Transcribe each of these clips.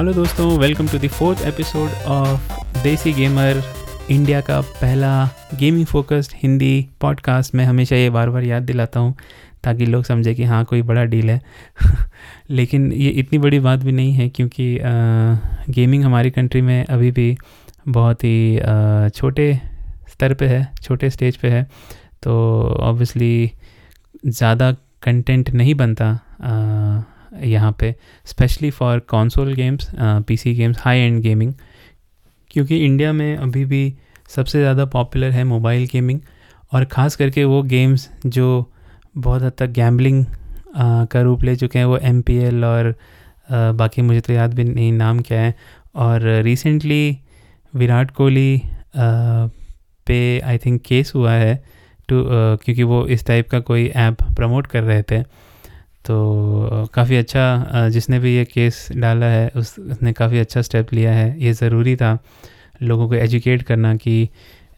Hello दोस्तों welcome to the fourth episode of Desi gamer India का पहला gaming focused Hindi podcast मैं हमेशा ये बार बार याद दिलाता हूँ ताकि लोग समझे कि हाँ कोई बड़ा डील है। लेकिन ये इतनी बड़ी बात भी नहीं है क्योंकि आ, गेमिंग हमारी कंट्री में अभी भी बहुत ही आ, छोटे स्तर पे है छोटे स्टेज पे है। तो ऑब्वियसली ज़्यादा कंटेंट नहीं बनता आ, यहाँ पे specially for console games PC games high end gaming क्योंकि इंडिया में अभी भी सबसे ज़्यादा पॉपुलर है मोबाइल गेमिंग और ख़ास करके वो गेम्स जो बहुत हद तक गैम्बलिंग का रूप ले चुके हैं वो एमपीएल और आ, बाकी मुझे तो याद भी नहीं नाम क्या है और रिसेंटली विराट कोहली पे आई थिंक केस हुआ है टू क्योंकि वो इस टाइप का कोई ऐप प्रमोट कर रहे थे। तो काफ़ी अच्छा जिसने भी ये केस डाला है उस उसने काफ़ी अच्छा स्टेप लिया है। ये ज़रूरी था लोगों को एजुकेट करना कि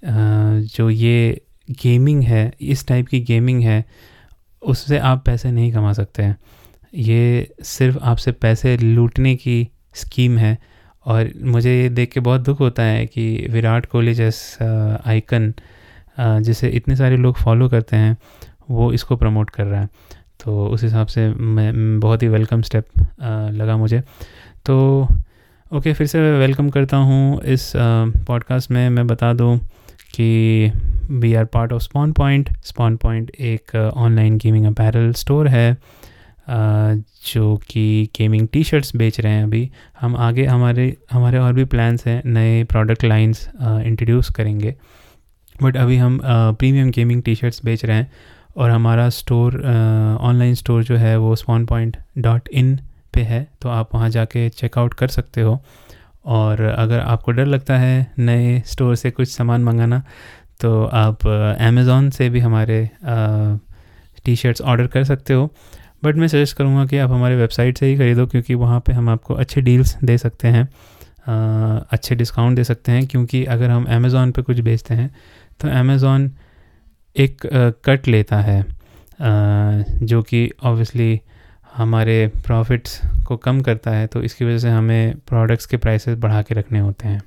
जो ये गेमिंग है, इस टाइप की गेमिंग है, उससे आप पैसे नहीं कमा सकते हैं। ये सिर्फ़ आपसे पैसे लूटने की स्कीम है और मुझे ये देख के बहुत दुख होता है कि विराट कोहली जैसा आइकन जिसे इतने सारे लोग फॉलो करते हैं, वो इसको प्रमोट कर रहा है। तो उस हिसाब से मैं बहुत ही वेलकम स्टेप लगा मुझे। तो ओके, फिर से वेलकम करता हूँ इस पॉडकास्ट में। मैं बता दूँ कि we are part of spawn point spawn point एक ऑनलाइन गेमिंग अपैरल स्टोर है जो कि गेमिंग टी शर्ट्स बेच रहे हैं अभी। हम आगे हमारे हमारे और भी प्लान्स हैं, नए प्रोडक्ट लाइंस इंट्रोड्यूस करेंगे। बट अभी हम प्रीमियम गेमिंग टी शर्ट्स बेच रहे हैं। और हमारा स्टोर ऑनलाइन स्टोर जो है वो स्पॉन पॉइंट डॉट इन पे है तो आप वहाँ जाके चेकआउट कर सकते हो। और अगर आपको डर लगता है नए स्टोर से कुछ सामान मंगाना तो आप अमेज़ोन से भी हमारे टी शर्ट्स ऑर्डर कर सकते हो। बट मैं सजेस्ट करूँगा कि आप हमारे वेबसाइट से ही ख़रीदो क्योंकि वहाँ पे हम आपको अच्छे डील्स दे सकते हैं आ, अच्छे डिस्काउंट दे सकते हैं। क्योंकि अगर हम अमेज़ोन पे कुछ बेचते हैं तो अमेज़ोन एक कट लेता है जो कि ऑब्वियसली हमारे प्रॉफिट्स को कम करता है तो इसकी वजह से हमें प्रोडक्ट्स के प्राइसेस बढ़ा के रखने होते हैं।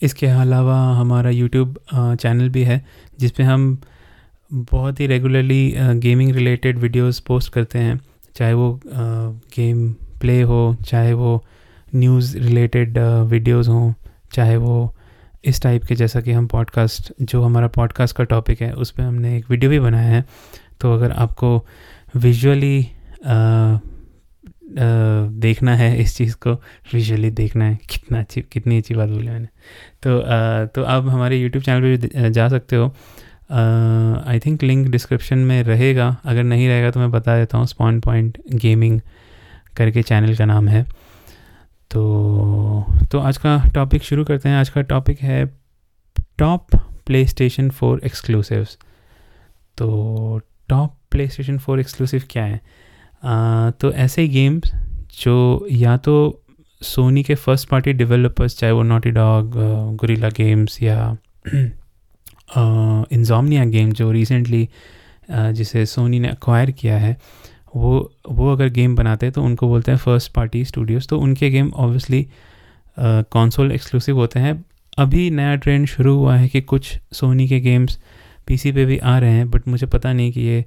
इसके अलावा हमारा यूट्यूब चैनल भी है, जिस पे हम बहुत ही regularly gaming related videos post करते हैं, चाहे वो गेम प्ले हो, चाहे वो न्यूज़ रिलेटेड वीडियोस हों, चाहे वो इस टाइप के जैसा कि हम पॉडकास्ट जो हमारा पॉडकास्ट का टॉपिक है उस पर हमने एक वीडियो भी बनाया है। तो अगर आपको विजुअली देखना है इस चीज़ को विजुअली देखना है कितना अच्छी कितनी अच्छी बात बोली मैंने। तो आ, तो आप हमारे यूट्यूब चैनल पे भी जा सकते हो। आई थिंक लिंक डिस्क्रिप्शन में रहेगा। अगर नहीं रहेगा तो मैं बता देता हूँ स्पॉन पॉइंट गेमिंग करके चैनल का नाम है। तो तो आज का टॉपिक शुरू करते हैं। आज का टॉपिक है top PlayStation four exclusives तो top PlayStation four exclusive क्या है? आ, तो ऐसे गेम्स जो या तो सोनी के फ़र्स्ट पार्टी डेवलपर्स चाहे वो नोटी डॉग गुरीला गेम्स या इंजॉमनिया गेम जो रिसेंटली जिसे सोनी ने अक्वायर किया है वो वो अगर गेम बनाते हैं तो उनको बोलते हैं फ़र्स्ट पार्टी स्टूडियोज़ तो उनके गेम ऑब्वियसली कॉन्सोल एक्सक्लूसिव होते हैं। अभी नया ट्रेंड शुरू हुआ है कि कुछ सोनी के गेम्स पीसी पे भी आ रहे हैं बट मुझे पता नहीं कि ये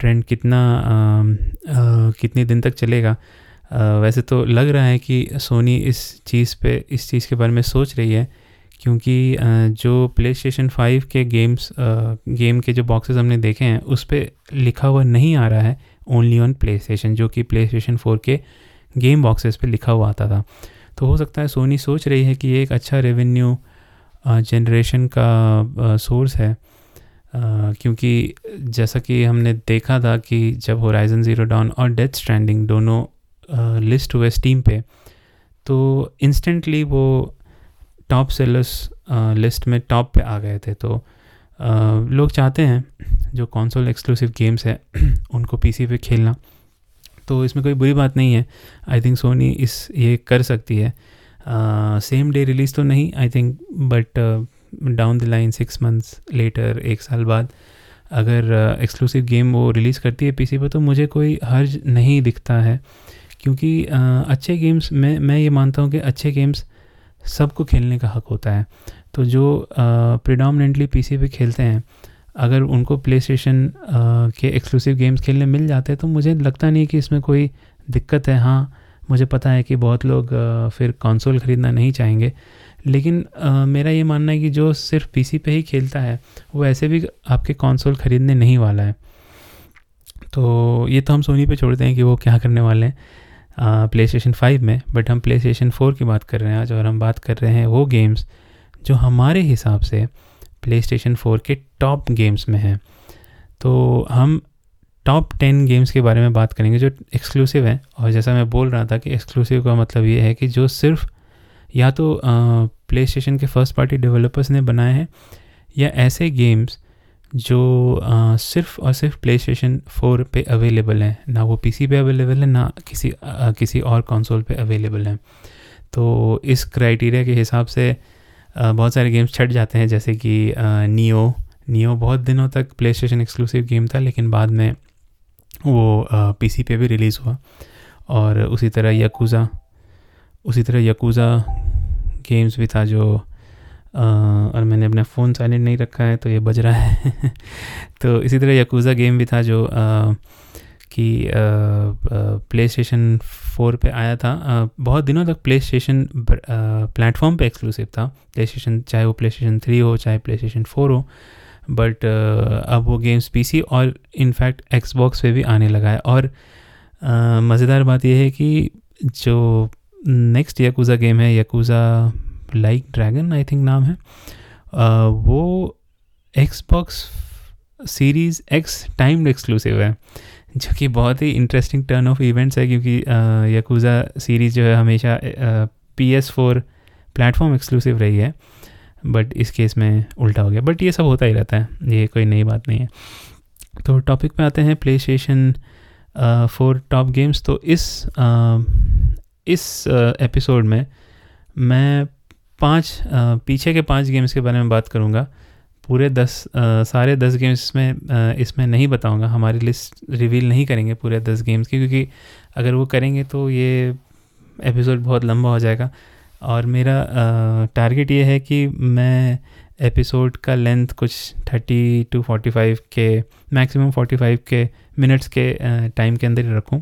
ट्रेंड कितना आ, आ, कितने दिन तक चलेगा। आ, वैसे तो लग रहा है कि सोनी इस चीज़ पे इस चीज़ के बारे में सोच रही है क्योंकि जो प्ले स्टेशन फाइव के गेम्स गेम के जो बॉक्सेस हमने देखे हैं उस पर लिखा हुआ नहीं आ रहा है। ओनली ऑन प्ले स्टेशन जो कि प्ले स्टेशन फोर के गेम बॉक्सेस पे लिखा हुआ आता था। तो हो सकता है सोनी सोच रही है कि ये एक अच्छा रेवेन्यू जनरेशन का सोर्स है। क्योंकि जैसा कि हमने देखा था कि जब होराइजन ज़ीरो डाउन और डेथ स्ट्रैंडिंग दोनों लिस्ट हुए स्टीम पे तो इंस्टेंटली वो टॉप सेलर्स लिस्ट में टॉप पे आ गए थे। तो लोग चाहते हैं जो कॉन्सोल एक्सक्लूसिव गेम्स है उनको पीसी पे खेलना तो इसमें कोई बुरी बात नहीं है। आई थिंक सोनी इस ये कर सकती है। सेम डे रिलीज़ तो नहीं I think but down the line six months later एक साल बाद अगर एक्सक्लूसिव uh, गेम वो रिलीज़ करती है पीसी पर तो मुझे कोई हर्ज नहीं दिखता है। क्योंकि uh, अच्छे गेम्स मैं मैं ये मानता हूँ कि अच्छे गेम्स सबको खेलने का हक होता है। तो जो प्रिडोमिनेटली uh, पीसी पे खेलते हैं अगर उनको प्ले स्टेशन के एक्सक्लूसिव गेम्स खेलने मिल जाते हैं तो मुझे लगता नहीं कि इसमें कोई दिक्कत है। हाँ मुझे पता है कि बहुत लोग फिर कंसोल ख़रीदना नहीं चाहेंगे। लेकिन मेरा ये मानना है कि जो सिर्फ़ पीसी पे ही खेलता है, वो ऐसे भी आपके कंसोल ख़रीदने नहीं वाला है। तो ये तो हम सोनी पे छोड़ते हैं कि वो क्या करने वाले हैं। प्ले स्टेशन फाइव में बट हम प्ले स्टेशन फोर की बात कर रहे हैं आज और हम बात कर रहे हैं वो गेम्स जो हमारे हिसाब से प्ले स्टेशन फोर के टॉप गेम्स में हैं। तो हम टॉप टेन गेम्स के बारे में बात करेंगे जो एक्सक्लूसिव हैं। और जैसा मैं बोल रहा था कि एक्सक्लूसिव का मतलब ये है कि जो सिर्फ़ या तो प्ले स्टेशन के फ़र्स्ट पार्टी डेवलपर्स ने बनाए हैं या ऐसे गेम्स जो आ, सिर्फ़ और सिर्फ़ प्ले स्टेशन फोर पर अवेलेबल हैं। ना वो पे अवेलेबल है ना किसी आ, किसी और कंसोल पे अवेलेबल हैं। तो इस क्राइटेरिया के हिसाब से बहुत सारे गेम्स छट जाते हैं, जैसे कि नियो नियो बहुत दिनों तक प्ले स्टेशन एक्सक्लूसिव गेम था, लेकिन बाद में वो पीसी पे भी रिलीज़ हुआ। और उसी तरह यकूज़ा उसी तरह यकूज़ा गेम्स भी था जो और मैंने अपना फ़ोन साइलेंट नहीं रखा है तो ये बज रहा है। तो इसी तरह यकूज़ा गेम भी था जो कि प्ले स्टेशन फोर पे आया था। बहुत दिनों तक प्ले स्टेशन प्लेटफॉर्म पे एक्सक्लूसिव था। प्ले स्टेशन चाहे वो प्ले स्टेशन थ्री हो चाहे प्ले स्टेशन फोर हो बट अब वो गेम्स पीसी और इनफैक्ट एक्सबॉक्स पे भी आने लगा है। और मज़ेदार बात यह है कि जो नेक्स्ट यकूज़ा गेम है Yakuza like dragon I think नाम है आ, वो Xbox series X timed exclusive है। जो कि बहुत ही इंटरेस्टिंग टर्न ऑफ़ इवेंट्स है क्योंकि यकूज़ा सीरीज़ जो है हमेशा P S four platform exclusive रही है बट इस केस में उल्टा हो गया। बट ये सब होता ही रहता है ये कोई नई बात नहीं है। तो टॉपिक पे आते हैं PlayStation four top games तो इस आ, इस एपिसोड में मैं पाँच पीछे के पाँच गेम्स के बारे में बात करूँगा। पूरे दस आ, सारे दस गेम्स इसमें इसमें नहीं बताऊँगा। हमारी लिस्ट रिवील नहीं करेंगे पूरे दस गेम्स की क्योंकि अगर वो करेंगे तो ये एपिसोड बहुत लंबा हो जाएगा। और मेरा टारगेट ये है कि मैं एपिसोड का लेंथ कुछ थर्टी टू फोर्टी फाइव के मैक्सिमम फोर्टी फाइव के मिनट्स के टाइम के अंदर ही रखूँ।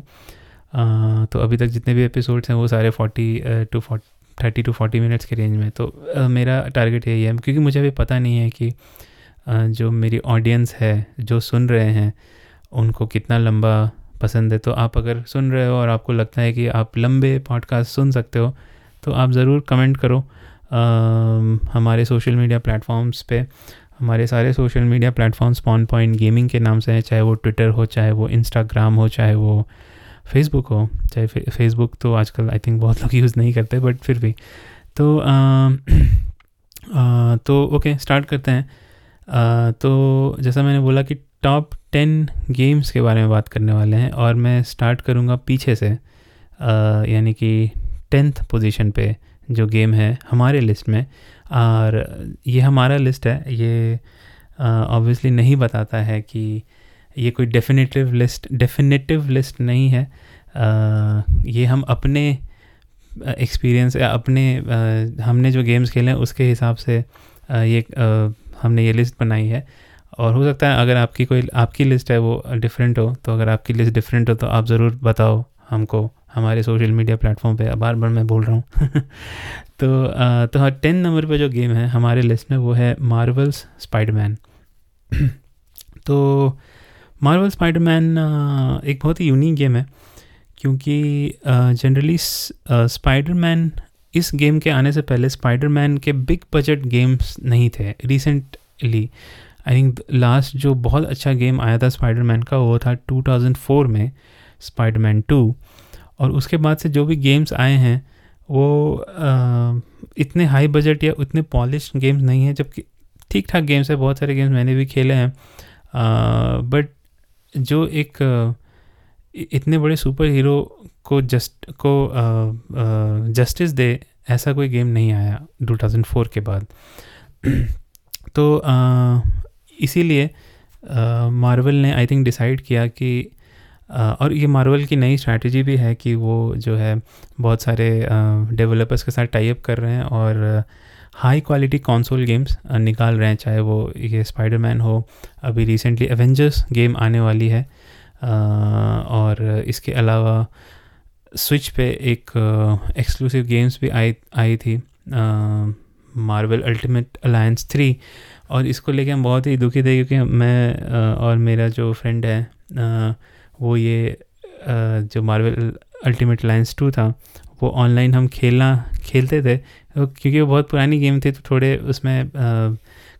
तो अभी तक जितने भी एपिसोड्स हैं वो सारे forty to forty thirty to forty minutes के रेंज में तो uh, मेरा टारगेट यही है क्योंकि मुझे अभी पता नहीं है कि uh, जो मेरी ऑडियंस है जो सुन रहे हैं उनको कितना लंबा पसंद है। तो आप अगर सुन रहे हो और आपको लगता है कि आप लंबे पॉडकास्ट सुन सकते हो तो आप ज़रूर कमेंट करो uh, हमारे सोशल मीडिया प्लेटफॉर्म्स पे। हमारे सारे social media platforms spawn point gaming के नाम से हैं चाहे वो ट्विटर हो चाहे वो इंस्टाग्राम हो चाहे वो फेसबुक हो चाहे फेसबुक तो आजकल आई थिंक बहुत लोग यूज़ नहीं करते बट फिर भी। तो आ, आ, तो ओके स्टार्ट करते हैं। आ, तो जैसा मैंने बोला कि टॉप टेन गेम्स के बारे में बात करने वाले हैं और मैं स्टार्ट करूँगा पीछे से। यानी कि टेंथ पोजीशन पे जो गेम है हमारे लिस्ट में। और ये हमारा लिस्ट है ये ऑब्वियसली नहीं बताता है कि ये कोई डेफिनेटिव लिस्ट डेफिनेटिव लिस्ट नहीं है। आ, ये हम अपने एक्सपीरियंस या अपने आ, हमने जो गेम्स खेले हैं उसके हिसाब से आ, ये आ, हमने ये लिस्ट बनाई है। और हो सकता है अगर आपकी कोई आपकी लिस्ट है वो डिफरेंट हो तो अगर आपकी लिस्ट डिफरेंट हो तो आप ज़रूर बताओ हमको हमारे सोशल मीडिया प्लेटफॉर्म पे। बार बार मैं बोल रहा हूँ। तो आ, तो हाँ टेन नंबर पे जो गेम है हमारे लिस्ट में वो है मार्वल्स स्पाइडमैन तो मार्वल स्पाइडरमैन एक बहुत ही यूनिक गेम है क्योंकि जनरली स्पाइडरमैन इस गेम के आने से पहले स्पाइडरमैन के बिग बजट गेम्स नहीं थे रिसेंटली आई थिंक लास्ट जो बहुत अच्छा गेम आया था स्पाइडरमैन का वो था 2004 में स्पाइडरमैन 2 और उसके बाद से जो भी गेम्स आए हैं वो आ, इतने हाई बजट या उतने पॉलिश गेम्स नहीं हैं जबकि ठीक ठाक गेम्स है बहुत सारे गेम्स मैंने भी खेले हैं बट जो एक इतने बड़े सुपर हीरो को जस्ट को जस्टिस दे, ऐसा कोई गेम नहीं आया 2004 के बाद। तो इसीलिए मार्वल ने आई थिंक डिसाइड किया कि और ये मार्वल की नई स्ट्रैटेजी भी है कि वो जो है बहुत सारे डेवलपर्स के साथ टाई अप कर रहे हैं और हाई क्वालिटी कंसोल गेम्स निकाल रहे हैं, चाहे वो ये स्पाइडरमैन हो, अभी रिसेंटली एवेंजर्स गेम आने वाली है और इसके अलावा स्विच पे एक एक्सक्लूसिव गेम्स भी आई आई थी मार्वल अल्टीमेट अलायंस थ्री और इसको लेके हम बहुत ही दुखी थे क्योंकि मैं और मेरा जो फ्रेंड है वो ये जो मार्वल अल्टीमेट अलायंस टू था, वो ऑनलाइन हम खेलना, खेलते थे क्योंकि वो बहुत पुरानी गेम थी तो थोड़े उसमें आ,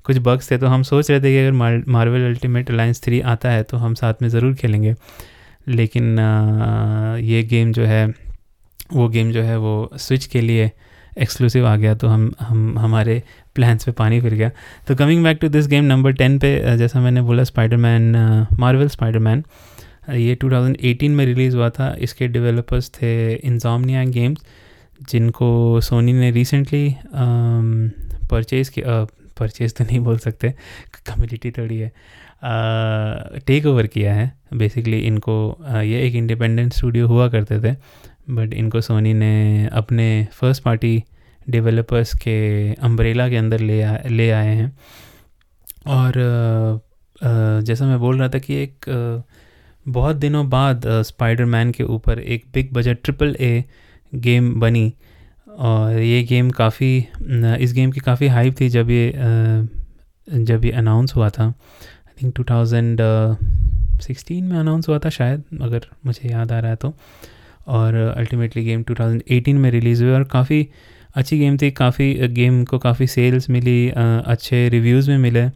कुछ बग्स थे तो हम सोच रहे थे कि अगर मार्वल अल्टीमेट अलायंस थ्री आता है तो हम साथ में ज़रूर खेलेंगे। लेकिन आ, ये गेम जो है वो गेम जो है वो स्विच के लिए एक्सक्लूसिव आ गया तो हम हम हमारे प्लान्स पे पानी फिर गया। तो coming back to this game number ten पे जैसा मैंने बोला स्पाइडरमैन मार्वल स्पाइडरमैन ये 2018 में रिलीज़ हुआ था। इसके डेवलपर्स थे इंजामनिया गेम्स जिनको सोनी ने रिसेंटली परचेज़ किया परचेज़ तो नहीं बोल सकते कम्युनिटी थोड़ी है टेक ओवर किया है। बेसिकली इनको ये एक इंडिपेंडेंट स्टूडियो हुआ करते थे बट इनको सोनी ने अपने फ़र्स्ट पार्टी डेवलपर्स के अम्ब्रेला के अंदर ले आ, ले आए हैं। और जैसा मैं बोल रहा था कि एक बहुत दिनों बाद स्पाइडरमैन के ऊपर एक big budget triple A game बनी। और ये गेम काफ़ी, इस गेम की काफ़ी हाइप थी जब ये जब ये अनाउंस हुआ था। आई थिंक 2016 में अनाउंस हुआ था शायद, अगर मुझे याद आ रहा है तो। और अल्टीमेटली गेम 2018 में रिलीज़ हुई और काफ़ी अच्छी गेम थी, काफ़ी गेम को काफ़ी सेल्स मिली अच्छे रिव्यूज़ में मिले।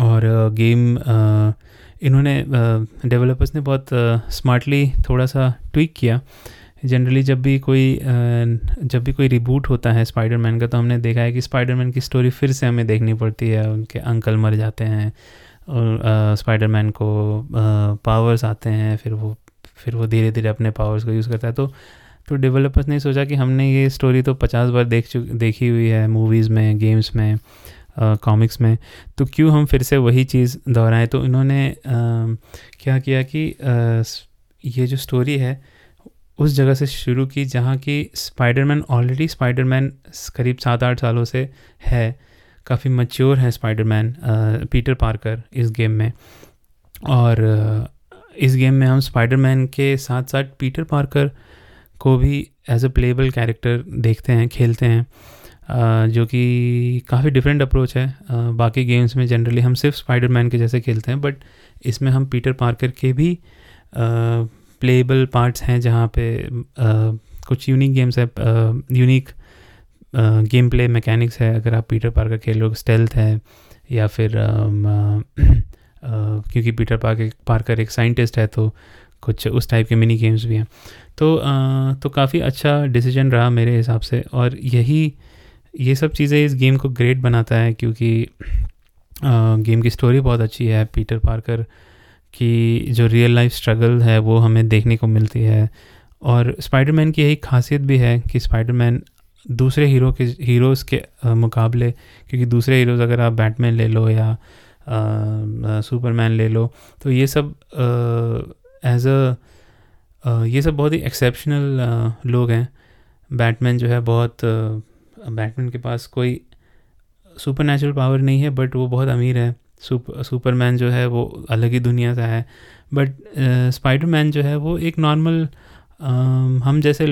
और गेम इन्होंने डेवलपर्स ने बहुत स्मार्टली थोड़ा सा ट्विक किया। जनरली जब भी कोई जब भी कोई रिबूट होता है स्पाइडरमैन का तो हमने देखा है कि स्पाइडरमैन की स्टोरी फिर से हमें देखनी पड़ती है। उनके अंकल मर जाते हैं और स्पाइडरमैन को पावर्स आते हैं, फिर वो फिर वो धीरे धीरे अपने पावर्स को यूज़ करता है। तो तो डेवलपर्स ने सोचा कि हमने ये स्टोरी तो पचास बार देख चुक देखी हुई है मूवीज़ में गेम्स में कॉमिक्स में। तो क्यों हम फिर से वही चीज़ दोहराएँ? तो इन्होंने क्या किया कि ये जो स्टोरी है उस जगह से शुरू की जहाँ की स्पाइडरमैन ऑलरेडी स्पाइडरमैन करीब सात आठ सालों से है। काफ़ी मच्योर है स्पाइडरमैन पीटर पार्कर इस गेम में। और इस गेम में हम स्पाइडरमैन के साथ साथ पीटर पार्कर को भी एज अ प्लेबल कैरेक्टर देखते हैं, खेलते हैं। जो कि काफ़ी डिफरेंट अप्रोच है। बाकी गेम्स में जनरली हम सिर्फ़ स्पाइडरमैन के जैसे खेलते हैं बट इसमें हम पीटर पार्कर के भी प्लेबल पार्ट्स हैं जहाँ पे आ, कुछ यूनिक गेम्स है यूनिक गेम प्ले मैकेनिक्स है। अगर आप पीटर पार्कर खेल लो स्टेल्थ है या फिर आ, आ, क्योंकि पीटर पार्कर पार्कर एक साइंटिस्ट है तो कुछ उस टाइप के मिनी गेम्स भी हैं। तो तो काफ़ी अच्छा डिसीज़न रहा मेरे हिसाब से और यही ये सब चीज़ें इस गेम को ग्रेट बनाता है क्योंकि गेम की स्टोरी बहुत अच्छी है। पीटर पार्कर कि जो रियल लाइफ स्ट्रगल है, वो हमें देखने को मिलती है। और स्पाइडरमैन की यही खासियत भी है कि स्पाइडरमैन दूसरे हीरो के हीरोज़ के मुकाबले, क्योंकि दूसरे हीरोज़ अगर आप बैटमैन ले लो या सुपरमैन ले लो तो ये सब एज अ, ये सब बहुत ही एक्सेप्शनल लोग हैं। बैटमैन जो है बहुत बैटमैन के पास कोई सुपर नेचुरल पावर नहीं है बट वो बहुत अमीर है। सुपर सुपरमैन जो है वो अलग ही दुनिया का है। बट स्पाइडरमैन जो है वो एक नॉर्मल हम जैसे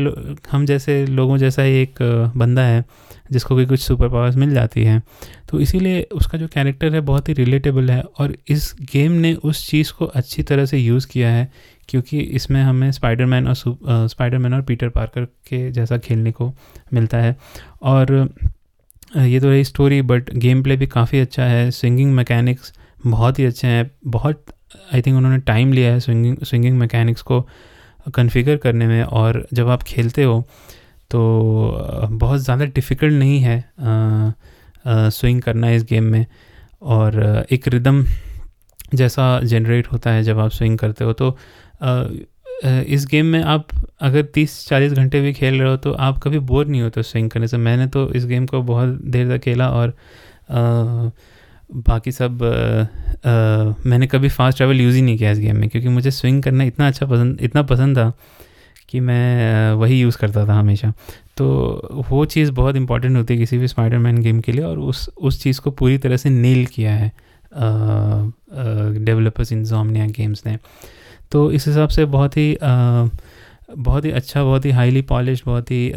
हम जैसे लोगों जैसा ही एक बंदा है, जिसको भी कुछ सुपर पावर्स मिल जाती हैं। तो इसीलिए उसका जो कैरेक्टर है बहुत ही रिलेटेबल है और इस गेम ने उस चीज़ को अच्छी तरह से यूज़ किया है, क्योंकि इसमें हमें स्पाइडरमैन और स्पाइडरमैन और पीटर पार्कर के जैसा खेलने को मिलता है। और ये तो रही स्टोरी बट गेम प्ले भी काफ़ी अच्छा है। स्विंगिंग मैकेनिक्स बहुत ही अच्छे हैं। बहुत आई थिंक उन्होंने टाइम लिया है स्विंगिंग स्विंगिंग मैकेनिक्स को कन्फिगर करने में और जब आप खेलते हो तो बहुत ज़्यादा डिफ़िकल्ट नहीं है स्विंग करना इस गेम में। और एक रिदम जैसा जनरेट होता है जब आप स्विंग करते हो। तो अ, इस गेम में आप अगर 30-40 घंटे भी खेल रहे हो तो आप कभी बोर नहीं होते स्विंग करने से। मैंने तो इस गेम को बहुत देर तक खेला और अ, बाकी सब अ, अ, मैंने कभी फास्ट ट्रैवल यूज़ ही नहीं किया इस गेम में क्योंकि मुझे स्विंग करना इतना अच्छा पसंद इतना पसंद था कि मैं वही यूज़ करता था हमेशा। तो वो चीज़ बहुत इंपॉर्टेंट होती है किसी भी स्पाइडरमैन गेम के लिए और उस उस चीज़ को पूरी तरह से नील किया है डेवलपर्स इन इंजॉमनिया गेम्स ने। तो इस हिसाब से बहुत ही बहुत ही अच्छा बहुत ही हाईली पॉलिश बहुत ही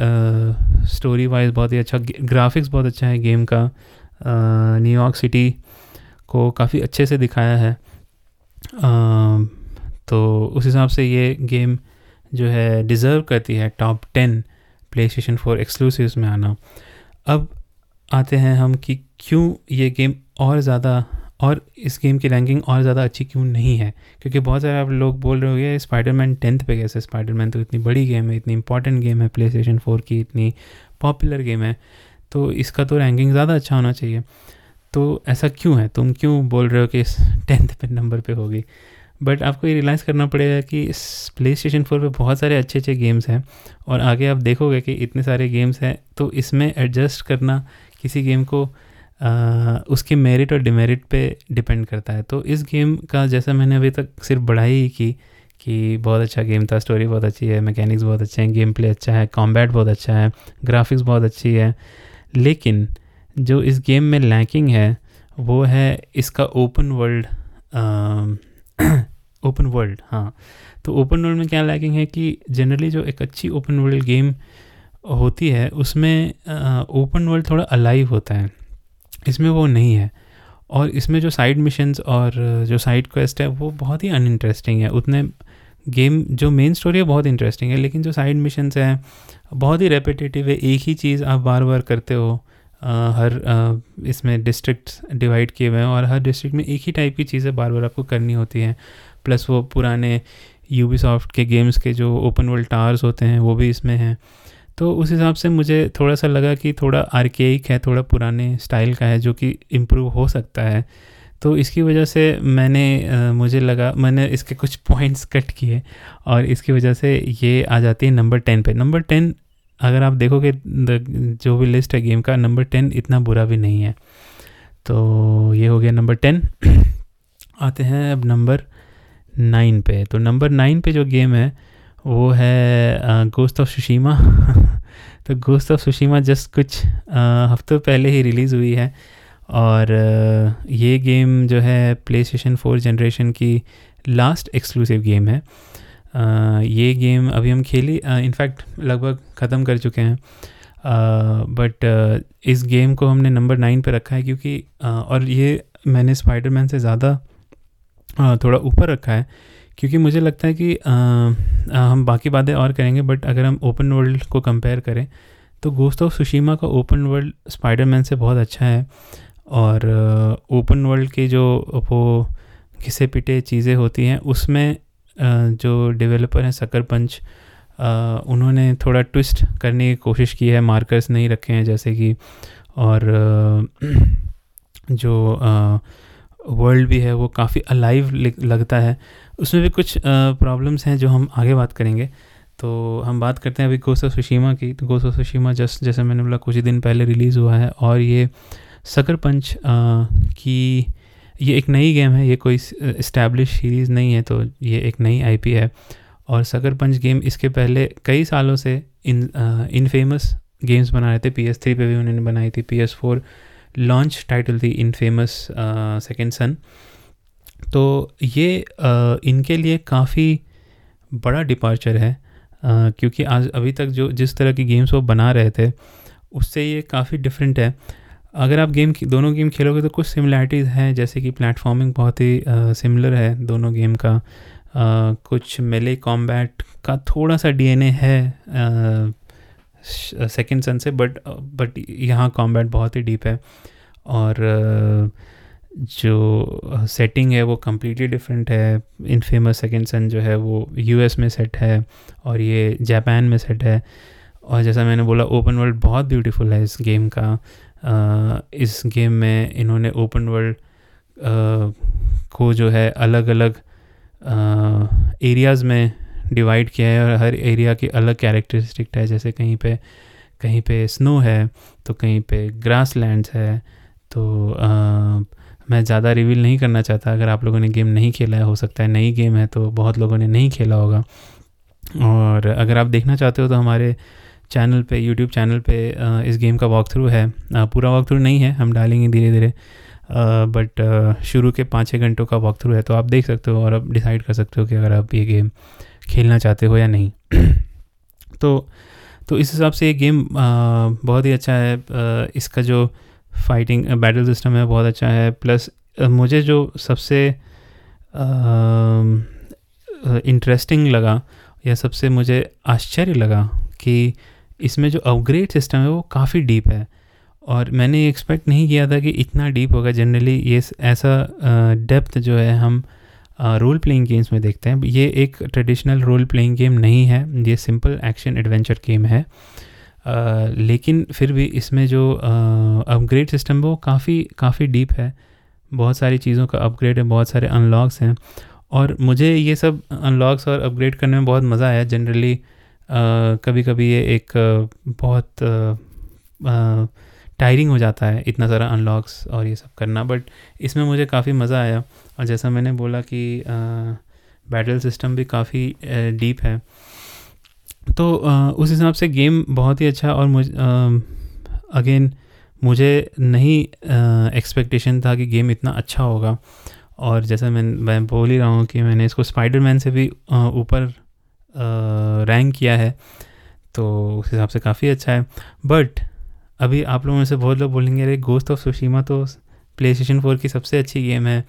स्टोरी वाइज बहुत ही अच्छा ग्राफिक्स बहुत अच्छा है गेम का। न्यूयॉर्क सिटी को काफ़ी अच्छे से दिखाया है। अ, तो उस हिसाब से ये गेम जो है डिज़र्व करती है top ten PlayStation four exclusives में आना। अब आते हैं हम कि क्यों ये गेम और ज़्यादा और इस गेम की रैंकिंग और ज़्यादा अच्छी क्यों नहीं है? क्योंकि बहुत सारे आप लोग बोल रहे होंगे स्पाइडरमैन टेंथ पे कैसे स्पाइडरमैन तो इतनी बड़ी गेम है, इतनी इंपॉर्टेंट गेम है प्ले स्टेशन फोर की इतनी पॉपुलर गेम है तो इसका तो रैंकिंग ज़्यादा अच्छा होना चाहिए। तो ऐसा क्यों है? तुम क्यों बोल रहे हो कि इस टेंथ पे नंबर पे होगी? बट आपको ये रियलाइज़ करना पड़ेगा कि इस प्ले स्टेशन फोर पर बहुत सारे अच्छे अच्छे गेम्स हैं और आगे आप देखोगे कि इतने सारे गेम्स हैं तो इसमें एडजस्ट करना किसी गेम को उसके मेरिट और डिमेरिट पे डिपेंड करता है। तो इस गेम का जैसा मैंने अभी तक सिर्फ़ बढ़ाई ही की कि बहुत अच्छा गेम था स्टोरी बहुत अच्छी है मैकेनिक्स बहुत अच्छे हैं गेम प्ले अच्छा है कॉम्बैट बहुत अच्छा है ग्राफिक्स बहुत अच्छी है। लेकिन जो इस गेम में लैकिंग है, वो है इसका ओपन वर्ल्ड ओपन वर्ल्ड हाँ। तो ओपन वर्ल्ड में क्या लैकिंग है कि जनरली जो एक अच्छी ओपन वर्ल्ड गेम होती है, उसमें ओपन वर्ल्ड थोड़ा अलाइव होता है। इसमें वो नहीं है। और इसमें जो साइड मिशंस और जो साइड क्वेस्ट है वो बहुत ही अनइंटरेस्टिंग है। उतने गेम जो मेन स्टोरी है बहुत इंटरेस्टिंग है लेकिन जो साइड मिशंस हैं बहुत ही रेपिटेटिव है। एक ही चीज़ आप बार बार करते हो आ, हर आ, इसमें डिस्ट्रिक्ट डिवाइड किए हुए हैं और हर डिस्ट्रिक्ट में एक ही टाइप की चीज़ें बार बार आपको करनी होती हैं। प्लस वो पुराने यूबीसॉफ्ट के गेम्स के जो ओपन वर्ल्ड टावर्स होते हैं वो भी इसमें हैं। तो उस हिसाब से मुझे थोड़ा सा लगा कि थोड़ा आर्केइक है थोड़ा पुराने स्टाइल का है जो कि इम्प्रूव हो सकता है। तो इसकी वजह से मैंने आ, मुझे लगा मैंने इसके कुछ पॉइंट्स कट किए और इसकी वजह से ये आ जाती है नंबर टेन पे। नंबर टेन अगर आप देखोगे जो भी लिस्ट है गेम का नंबर टेन इतना बुरा भी नहीं है। तो ये हो गया नंबर टेन आते हैं अब नंबर नाइन पे। तो नंबर नाइन पे जो गेम है वो है गोस्ट ऑफ़ सुशीमा तो गोस्ट ऑफ़ सुशीमा जस्ट कुछ हफ्तों पहले ही रिलीज़ हुई है और ये गेम जो है प्ले स्टेशन फोर जनरेशन की लास्ट एक्सक्लूसिव गेम है। ये गेम अभी हम खेली इनफैक्ट लगभग ख़त्म कर चुके हैं। बट इस गेम को हमने नंबर नाइन पे रखा है क्योंकि और ये मैंने स्पाइडरमैन से ज़्यादा थोड़ा ऊपर रखा है। क्योंकि मुझे लगता है कि आ, आ, हम बाकी बातें और करेंगे बट अगर हम ओपन वर्ल्ड को कंपेयर करें तो गोस्ट ऑफ़ सुशीमा का ओपन वर्ल्ड स्पाइडरमैन से बहुत अच्छा है। और ओपन वर्ल्ड के जो वो घिसे पिटे चीज़ें होती हैं उसमें जो डेवलपर हैं सकर पंच उन्होंने थोड़ा ट्विस्ट करने की कोशिश की है मार्कर्स नहीं रखे हैं जैसे कि और जो वर्ल्ड भी है वो काफ़ी अलाइव लगता है। उसमें भी कुछ प्रॉब्लम्स हैं जो हम आगे बात करेंगे। तो हम बात करते हैं अभी गोसो सुशीमा की। तो गोसो सुशीमा जस्ट जैसे मैंने बोला, कुछ ही दिन पहले रिलीज़ हुआ है और ये सकर पंच की ये एक नई गेम है। ये कोई इस्टेब्लिश सीरीज़ नहीं है तो ये एक नई आईपी है। और सकर पंच गेम इसके पहले कई सालों से इन इन फ़ेमस गेम्स बना रहे थे। पी एस थ्री पर भी उन्होंने बनाई थी। P S four launch title थी इन फ़ेमस सेकेंड सन तो ये इनके लिए काफ़ी बड़ा डिपार्चर है क्योंकि आज अभी तक जो जिस तरह की गेम्स वो बना रहे थे उससे ये काफ़ी डिफरेंट है। अगर आप गेम दोनों गेम खेलोगे तो कुछ सिमिलैरिटीज़ हैं जैसे कि प्लेटफॉर्मिंग बहुत ही सिमिलर है दोनों गेम का। आ, कुछ मेले कॉम्बैट का थोड़ा सा डीएनए है सेकेंड सन से बट बट यहाँ कॉम्बैट बहुत ही डीप है। और जो सेटिंग है वो कम्प्लीटली डिफरेंट है। इन फ़ेमस सेकेंड सन जो है वो यूएस में सेट है और ये जापान में सेट है। और जैसा मैंने बोला ओपन वर्ल्ड बहुत ब्यूटीफुल है इस गेम का। आ, इस गेम में इन्होंने ओपन वर्ल्ड को जो है अलग अलग एरियाज़ में डिवाइड किया है और हर एरिया की अलग कैरेक्टरिस्टिक है। जैसे कहीं पे कहीं पे स्नो है तो कहीं पे ग्रास लैंड्स है तो आ, मैं ज़्यादा रिवील नहीं करना चाहता। अगर आप लोगों ने गेम नहीं खेला है, हो सकता है नई गेम है तो बहुत लोगों ने नहीं खेला होगा। और अगर आप देखना चाहते हो तो हमारे चैनल पे यूट्यूब चैनल पे इस गेम का वॉक थ्रू है पूरा वॉक थ्रू नहीं है, हम डालेंगे धीरे धीरे बट शुरू के पाँच छः घंटों का वॉक थ्रू है तो आप देख सकते हो और आप डिसाइड कर सकते हो कि अगर आप ये गेम खेलना चाहते हो या नहीं। तो तो इस हिसाब से ये गेम बहुत ही अच्छा है। इसका जो फाइटिंग बैटल सिस्टम है बहुत अच्छा है। प्लस मुझे जो सबसे इंटरेस्टिंग लगा या सबसे मुझे आश्चर्य लगा कि इसमें जो अपग्रेड सिस्टम है वो काफ़ी डीप है। और मैंने एक्सपेक्ट नहीं किया था कि इतना डीप होगा। जनरली ये ऐसा डेप्थ जो है हम रोल प्लेइंग गेम्स में देखते हैं। ये एक ट्रेडिशनल रोल प्लेइंग गेम नहीं है। ये सिंपल एक्शन एडवेंचर गेम है। Uh, लेकिन फिर भी इसमें जो अपग्रेड सिस्टम वो काफ़ी काफ़ी डीप है। बहुत सारी चीज़ों का अपग्रेड है, बहुत सारे अनलॉक्स हैं। और मुझे ये सब अनलॉक्स और अपग्रेड करने में बहुत मज़ा आया। जनरली कभी कभी ये एक बहुत टायरिंग हो जाता है, इतना सारा अनलॉक्स और ये सब करना। बट इसमें मुझे काफ़ी मज़ा आया। और जैसा मैंने बोला कि बैटल सिस्टम भी काफ़ी डीप है। तो उस हिसाब से गेम बहुत ही अच्छा और मुझ अगेन मुझे नहीं एक्सपेक्टेशन था कि गेम इतना अच्छा होगा। और जैसा मैं मैं बोल ही रहा हूँ कि मैंने इसको स्पाइडरमैन से भी ऊपर रैंक किया है तो उस हिसाब से काफ़ी अच्छा है। बट अभी आप लोगों में से बहुत लोग बोलेंगे अरे गोस्ट ऑफ़ सुशीमा तो प्ले स्टेशन फोर की सबसे अच्छी गेम है।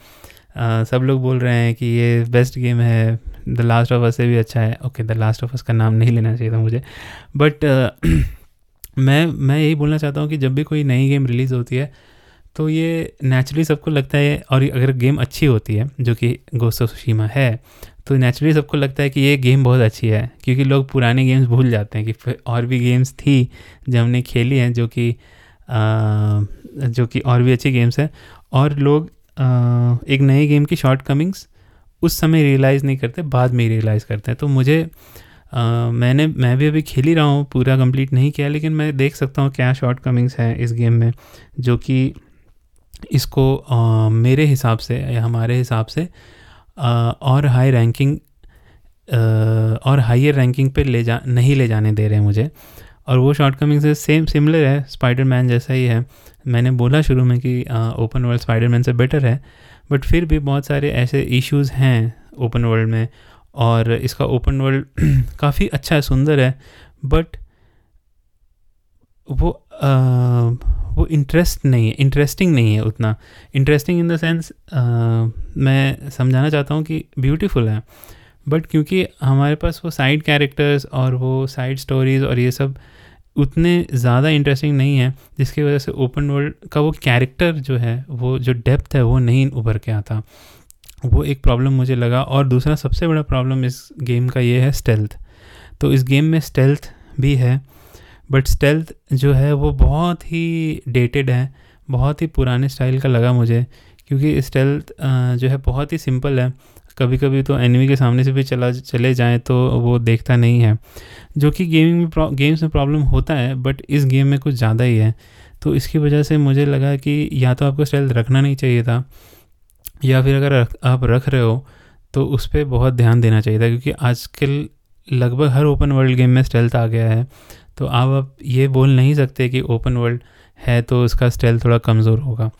आ, सब लोग बोल रहे हैं कि ये बेस्ट गेम है। द लास्ट ऑफ़ अस से भी अच्छा है। Okay the last of us का नाम नहीं लेना चाहिए था मुझे। बट मैं मैं यही बोलना चाहता हूँ कि जब भी कोई नई गेम रिलीज़ होती है तो ये नेचुरली सबको लगता है और अगर गेम अच्छी होती है जो कि गोस्ट ऑफ़ सुशीमा है तो नेचुरली सबको लगता है कि ये गेम बहुत अच्छी है। क्योंकि लोग पुराने गेम्स भूल जाते हैं कि और भी गेम्स थी जो हमने खेली हैं जो कि जो कि और भी अच्छी गेम्स हैं। और लोग आ, एक नए गेम की शॉर्ट कमिंग्स उस समय रियलाइज़ नहीं करते बाद में रियलाइज़ करते हैं। तो मुझे आ, मैंने मैं भी अभी खेल ही रहा हूँ पूरा कंप्लीट नहीं किया लेकिन मैं देख सकता हूँ क्या शॉर्ट कमिंग्स हैं इस गेम में जो कि इसको आ, मेरे हिसाब से या हमारे हिसाब से आ, और हाई रैंकिंग और हाइयर रैंकिंग पे ले जा नहीं ले जाने दे रहे हैं मुझे। और वो शॉर्ट कमिंग्स सेम सिमिलर है स्पाइडर मैन जैसा ही है। मैंने बोला शुरू में कि ओपन वर्ल्ड स्पाइडर मैन से बेटर है। बट फिर भी बहुत सारे ऐसे इश्यूज़ हैं ओपन वर्ल्ड में और इसका ओपन वर्ल्ड काफ़ी अच्छा है सुंदर है बट वो आ, वो इंटरेस्ट नहीं है इंटरेस्टिंग नहीं है उतना। इंटरेस्टिंग इन द सेंस मैं समझाना चाहता हूँ कि ब्यूटीफुल है बट क्योंकि हमारे पास वो साइड कैरेक्टर्स और वो साइड स्टोरीज़ और ये सब उतने ज़्यादा इंटरेस्टिंग नहीं है, जिसकी वजह से ओपन वर्ल्ड का वो कैरेक्टर जो है, वो जो डेप्थ है, वो नहीं उभर के आता। वो एक प्रॉब्लम मुझे लगा और दूसरा सबसे बड़ा प्रॉब्लम इस गेम का ये है स्टेल्थ तो इस गेम में स्टेल्थ भी है बट स्टेल्थ जो है, वो बहुत ही डेटेड है, बहुत ही पुराने स्टाइल का लगा मुझे, क्योंकि स्टेल्थ जो है बहुत ही सिंपल है। कभी कभी तो एनिमी के सामने से भी चला, चले जाएँ तो वो देखता नहीं है। जो कि गेमिंग में गेम्स में प्रॉब्लम होता है बट इस गेम में कुछ ज़्यादा ही है। तो इसकी वजह से मुझे लगा कि या तो आपको स्टेल्थ रखना नहीं चाहिए था, या फिर अगर आप रख रहे हो तो उस पर बहुत ध्यान देना चाहिए था, क्योंकि आजकल लगभग हर ओपन वर्ल्ड गेम में स्टेल्थ आ गया है। तो आप ये बोल नहीं सकते कि ओपन वर्ल्ड है तो उसका स्टेल थोड़ा कमज़ोर होगा।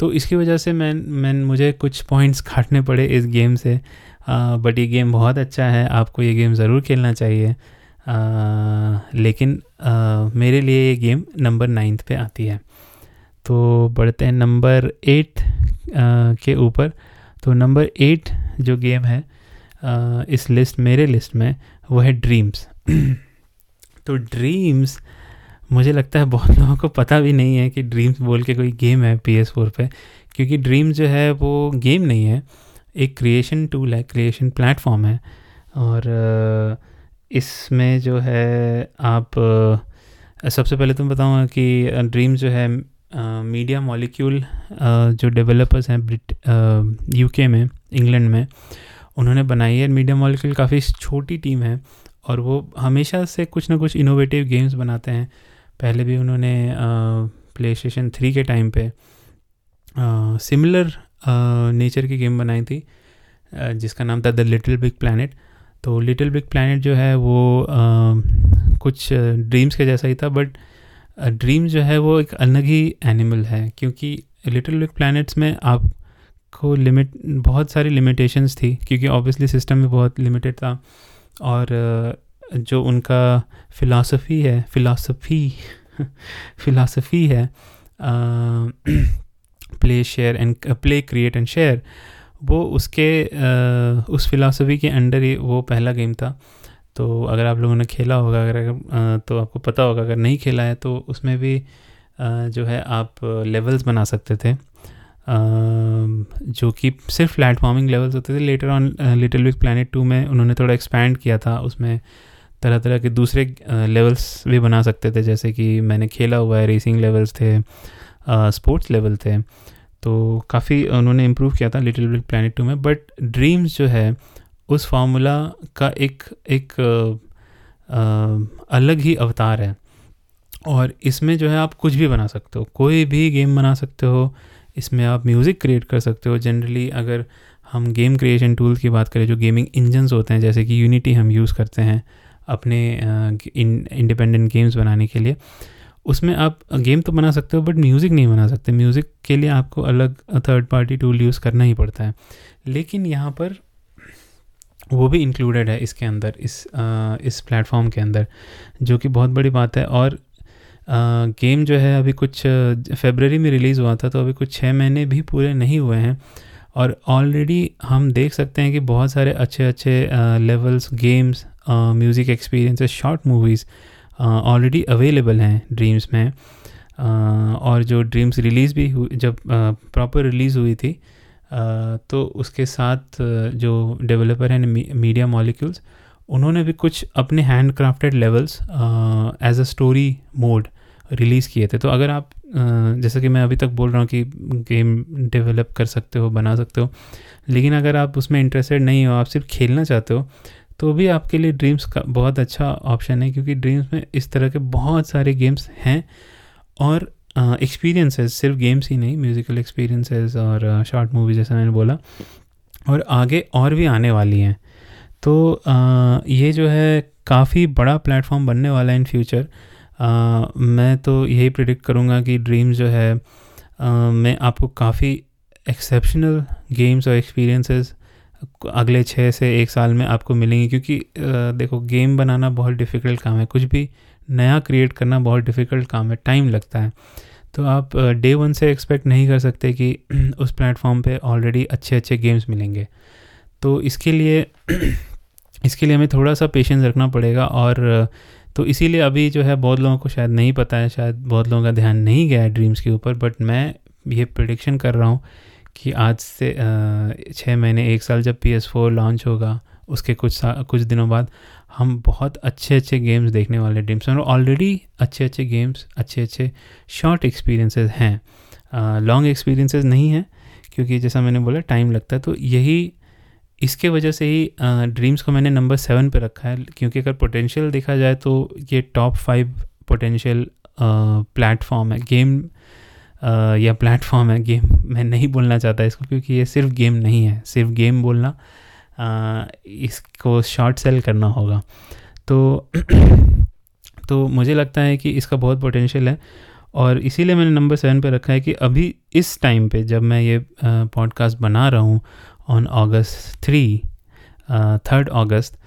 तो इसकी वजह से मैं मैं मुझे कुछ पॉइंट्स काटने पड़े इस गेम से। बट ये गेम बहुत अच्छा है आपको ये गेम ज़रूर खेलना चाहिए। आ, लेकिन आ, मेरे लिए ये गेम नंबर नाइन्थ पे आती है। तो बढ़ते हैं नंबर एट के ऊपर। तो नंबर एट जो गेम है आ, इस लिस्ट मेरे लिस्ट में वो है ड्रीम्स तो ड्रीम्स मुझे लगता है बहुत लोगों को पता भी नहीं है कि ड्रीम्स बोल के कोई गेम है पी एस फोर पर क्योंकि ड्रीम्स जो है वो गेम नहीं है, एक क्रिएशन टूल है क्रिएशन प्लेटफॉर्म है। और इसमें जो है आप सबसे पहले तो बताऊँगा कि ड्रीम्स जो है मीडिया मॉलिक्यूल जो डेवलपर्स हैं ब्रिट यूके में इंग्लैंड में, उन्होंने बनाई है। मीडिया मॉलिक्यूल काफ़ी छोटी टीम है और वो हमेशा से कुछ ना कुछ इनोवेटिव गेम्स बनाते हैं। पहले भी उन्होंने प्ले स्टेशन थ्री के टाइम पे सिमिलर नेचर की गेम बनाई थी जिसका नाम था द लिटिल बिग प्लानट तो लिटिल बिग प्लानट जो है वो कुछ ड्रीम्स के जैसा ही था बट ड्रीम जो है वो एक अलग ही एनिमल है, क्योंकि लिटिल बिग प्लैनेट्स में आपको लिमिट बहुत सारी लिमिटेशंस थी, क्योंकि ऑब्वियसली सिस्टम भी बहुत लिमिटेड था, और जो उनका फ़िलासफ़ी है फ़िलासफ़ी फ़िलासफ़ी है play share and play create and share वो उसके आ, उस फ़िलासफ़ी के अंडर ही वो पहला गेम था। तो अगर आप लोगों ने खेला होगा अगर तो आपको पता होगा अगर नहीं खेला है तो उसमें भी जो है आप लेवल्स बना सकते थे। जो कि सिर्फ़ प्लेटफॉर्मिंग लेवल्स होते थे। Later on little big planet two में उन्होंने थोड़ा एक्सपैंड किया था उसमें तरह तरह के दूसरे लेवल्स भी बना सकते थे जैसे कि मैंने खेला हुआ है रेसिंग लेवल्स थे स्पोर्ट्स लेवल थे तो काफ़ी उन्होंने इम्प्रूव किया था लिटिल बिग प्लानट टू में बट ड्रीम्स जो है उस फार्मूला का एक एक आ, अलग ही अवतार है। और इसमें जो है आप कुछ भी बना सकते हो कोई भी गेम बना सकते हो इसमें आप म्यूज़िक क्रिएट कर सकते हो। जनरली अगर हम गेम क्रिएशन टूल्स की बात करें जो गेमिंग इंजन्स होते हैं जैसे कि यूनिटी हम यूज़ करते हैं अपने इंडिपेंडेंट गेम्स बनाने के लिए। उसमें आप गेम तो बना सकते हो बट म्यूज़िक नहीं बना सकते। म्यूज़िक के लिए आपको अलग थर्ड पार्टी टूल यूज़ करना ही पड़ता है। लेकिन यहाँ पर वो भी इंक्लूडेड है इसके अंदर इस आ, इस प्लेटफॉर्म के अंदर जो कि बहुत बड़ी बात है। और आ, गेम जो है अभी कुछ फेबररी में रिलीज़ हुआ था तो अभी कुछ छः महीने भी पूरे नहीं हुए हैं। और ऑलरेडी हम देख सकते हैं कि बहुत सारे अच्छे अच्छे levels games music experiences short movies already available हैं ड्रीम्स में. आ, और जो ड्रीम्स रिलीज़ भी जब प्रॉपर रिलीज़ हुई थी तो उसके साथ जो डेवलपर हैं मीडिया मॉलिक्यूल्स उन्होंने भी कुछ अपने hand crafted levels as a story mode release किए थे। तो अगर आप जैसे कि मैं अभी तक बोल रहा हूँ कि गेम डेवलप कर सकते हो बना सकते हो लेकिन अगर आप उसमें इंटरेस्टेड नहीं हो आप सिर्फ़ खेलना चाहते हो तो भी आपके लिए ड्रीम्स का बहुत अच्छा ऑप्शन है क्योंकि ड्रीम्स में इस तरह के बहुत सारे गेम्स हैं और एक्सपीरियंसेस सिर्फ़ गेम्स ही नहीं म्यूज़िकल एक्सपीरियंसेस और शॉर्ट मूवी जैसा मैंने बोला और आगे और भी आने वाली हैं। तो uh, ये जो है काफ़ी बड़ा प्लेटफॉर्म बनने वाला है इन फ्यूचर मैं तो यही प्रिडिक्ट करूँगा कि ड्रीम्स जो है uh, मैं आपको काफ़ी एक्सेप्शनल गेम्स और एक्सपीरियंसेस अगले छः से एक साल में आपको मिलेंगी, क्योंकि देखो, गेम बनाना बहुत डिफ़िकल्ट काम है। कुछ भी नया क्रिएट करना बहुत डिफ़िकल्ट काम है टाइम लगता है। तो आप डे वन से एक्सपेक्ट नहीं कर सकते कि उस प्लेटफॉर्म पे ऑलरेडी अच्छे अच्छे गेम्स मिलेंगे। तो इसके लिए इसके लिए हमें थोड़ा सा पेशेंस रखना पड़ेगा और तो इसीलिए अभी जो है बहुत लोगों को शायद नहीं पता है, शायद बहुत लोगों का ध्यान नहीं गया है ड्रीम्स के ऊपर बट मैं ये प्रडिक्शन कर रहा हूँ कि आज से छः महीने, एक साल जब पी एस फोर लॉन्च होगा, उसके कुछ कुछ दिनों बाद हम बहुत अच्छे अच्छे गेम्स देखने वाले ड्रीम्स और ऑलरेडी अच्छे अच्छे गेम्स अच्छे अच्छे शॉर्ट एक्सपीरियंसेस हैं लॉन्ग एक्सपीरियंसेस नहीं हैं, क्योंकि जैसा मैंने बोला टाइम लगता है। तो यही, इसके वजह से ही ड्रीम्स को मैंने नंबर सेवन पे रखा है, क्योंकि अगर पोटेंशियल देखा जाए तो ये टॉप फाइव पोटेंशियल प्लेटफॉर्म है। गेम या प्लेटफॉर्म है गेम मैं नहीं बोलना चाहता इसको क्योंकि ये सिर्फ़ गेम नहीं है। सिर्फ़ गेम बोलना इसको शॉर्ट सेल करना होगा। तो तो मुझे लगता है कि इसका बहुत पोटेंशियल है और इसीलिए मैंने नंबर सेवन पे रखा है कि अभी इस टाइम पे जब मैं ये पॉडकास्ट बना रहा हूँ on August three third August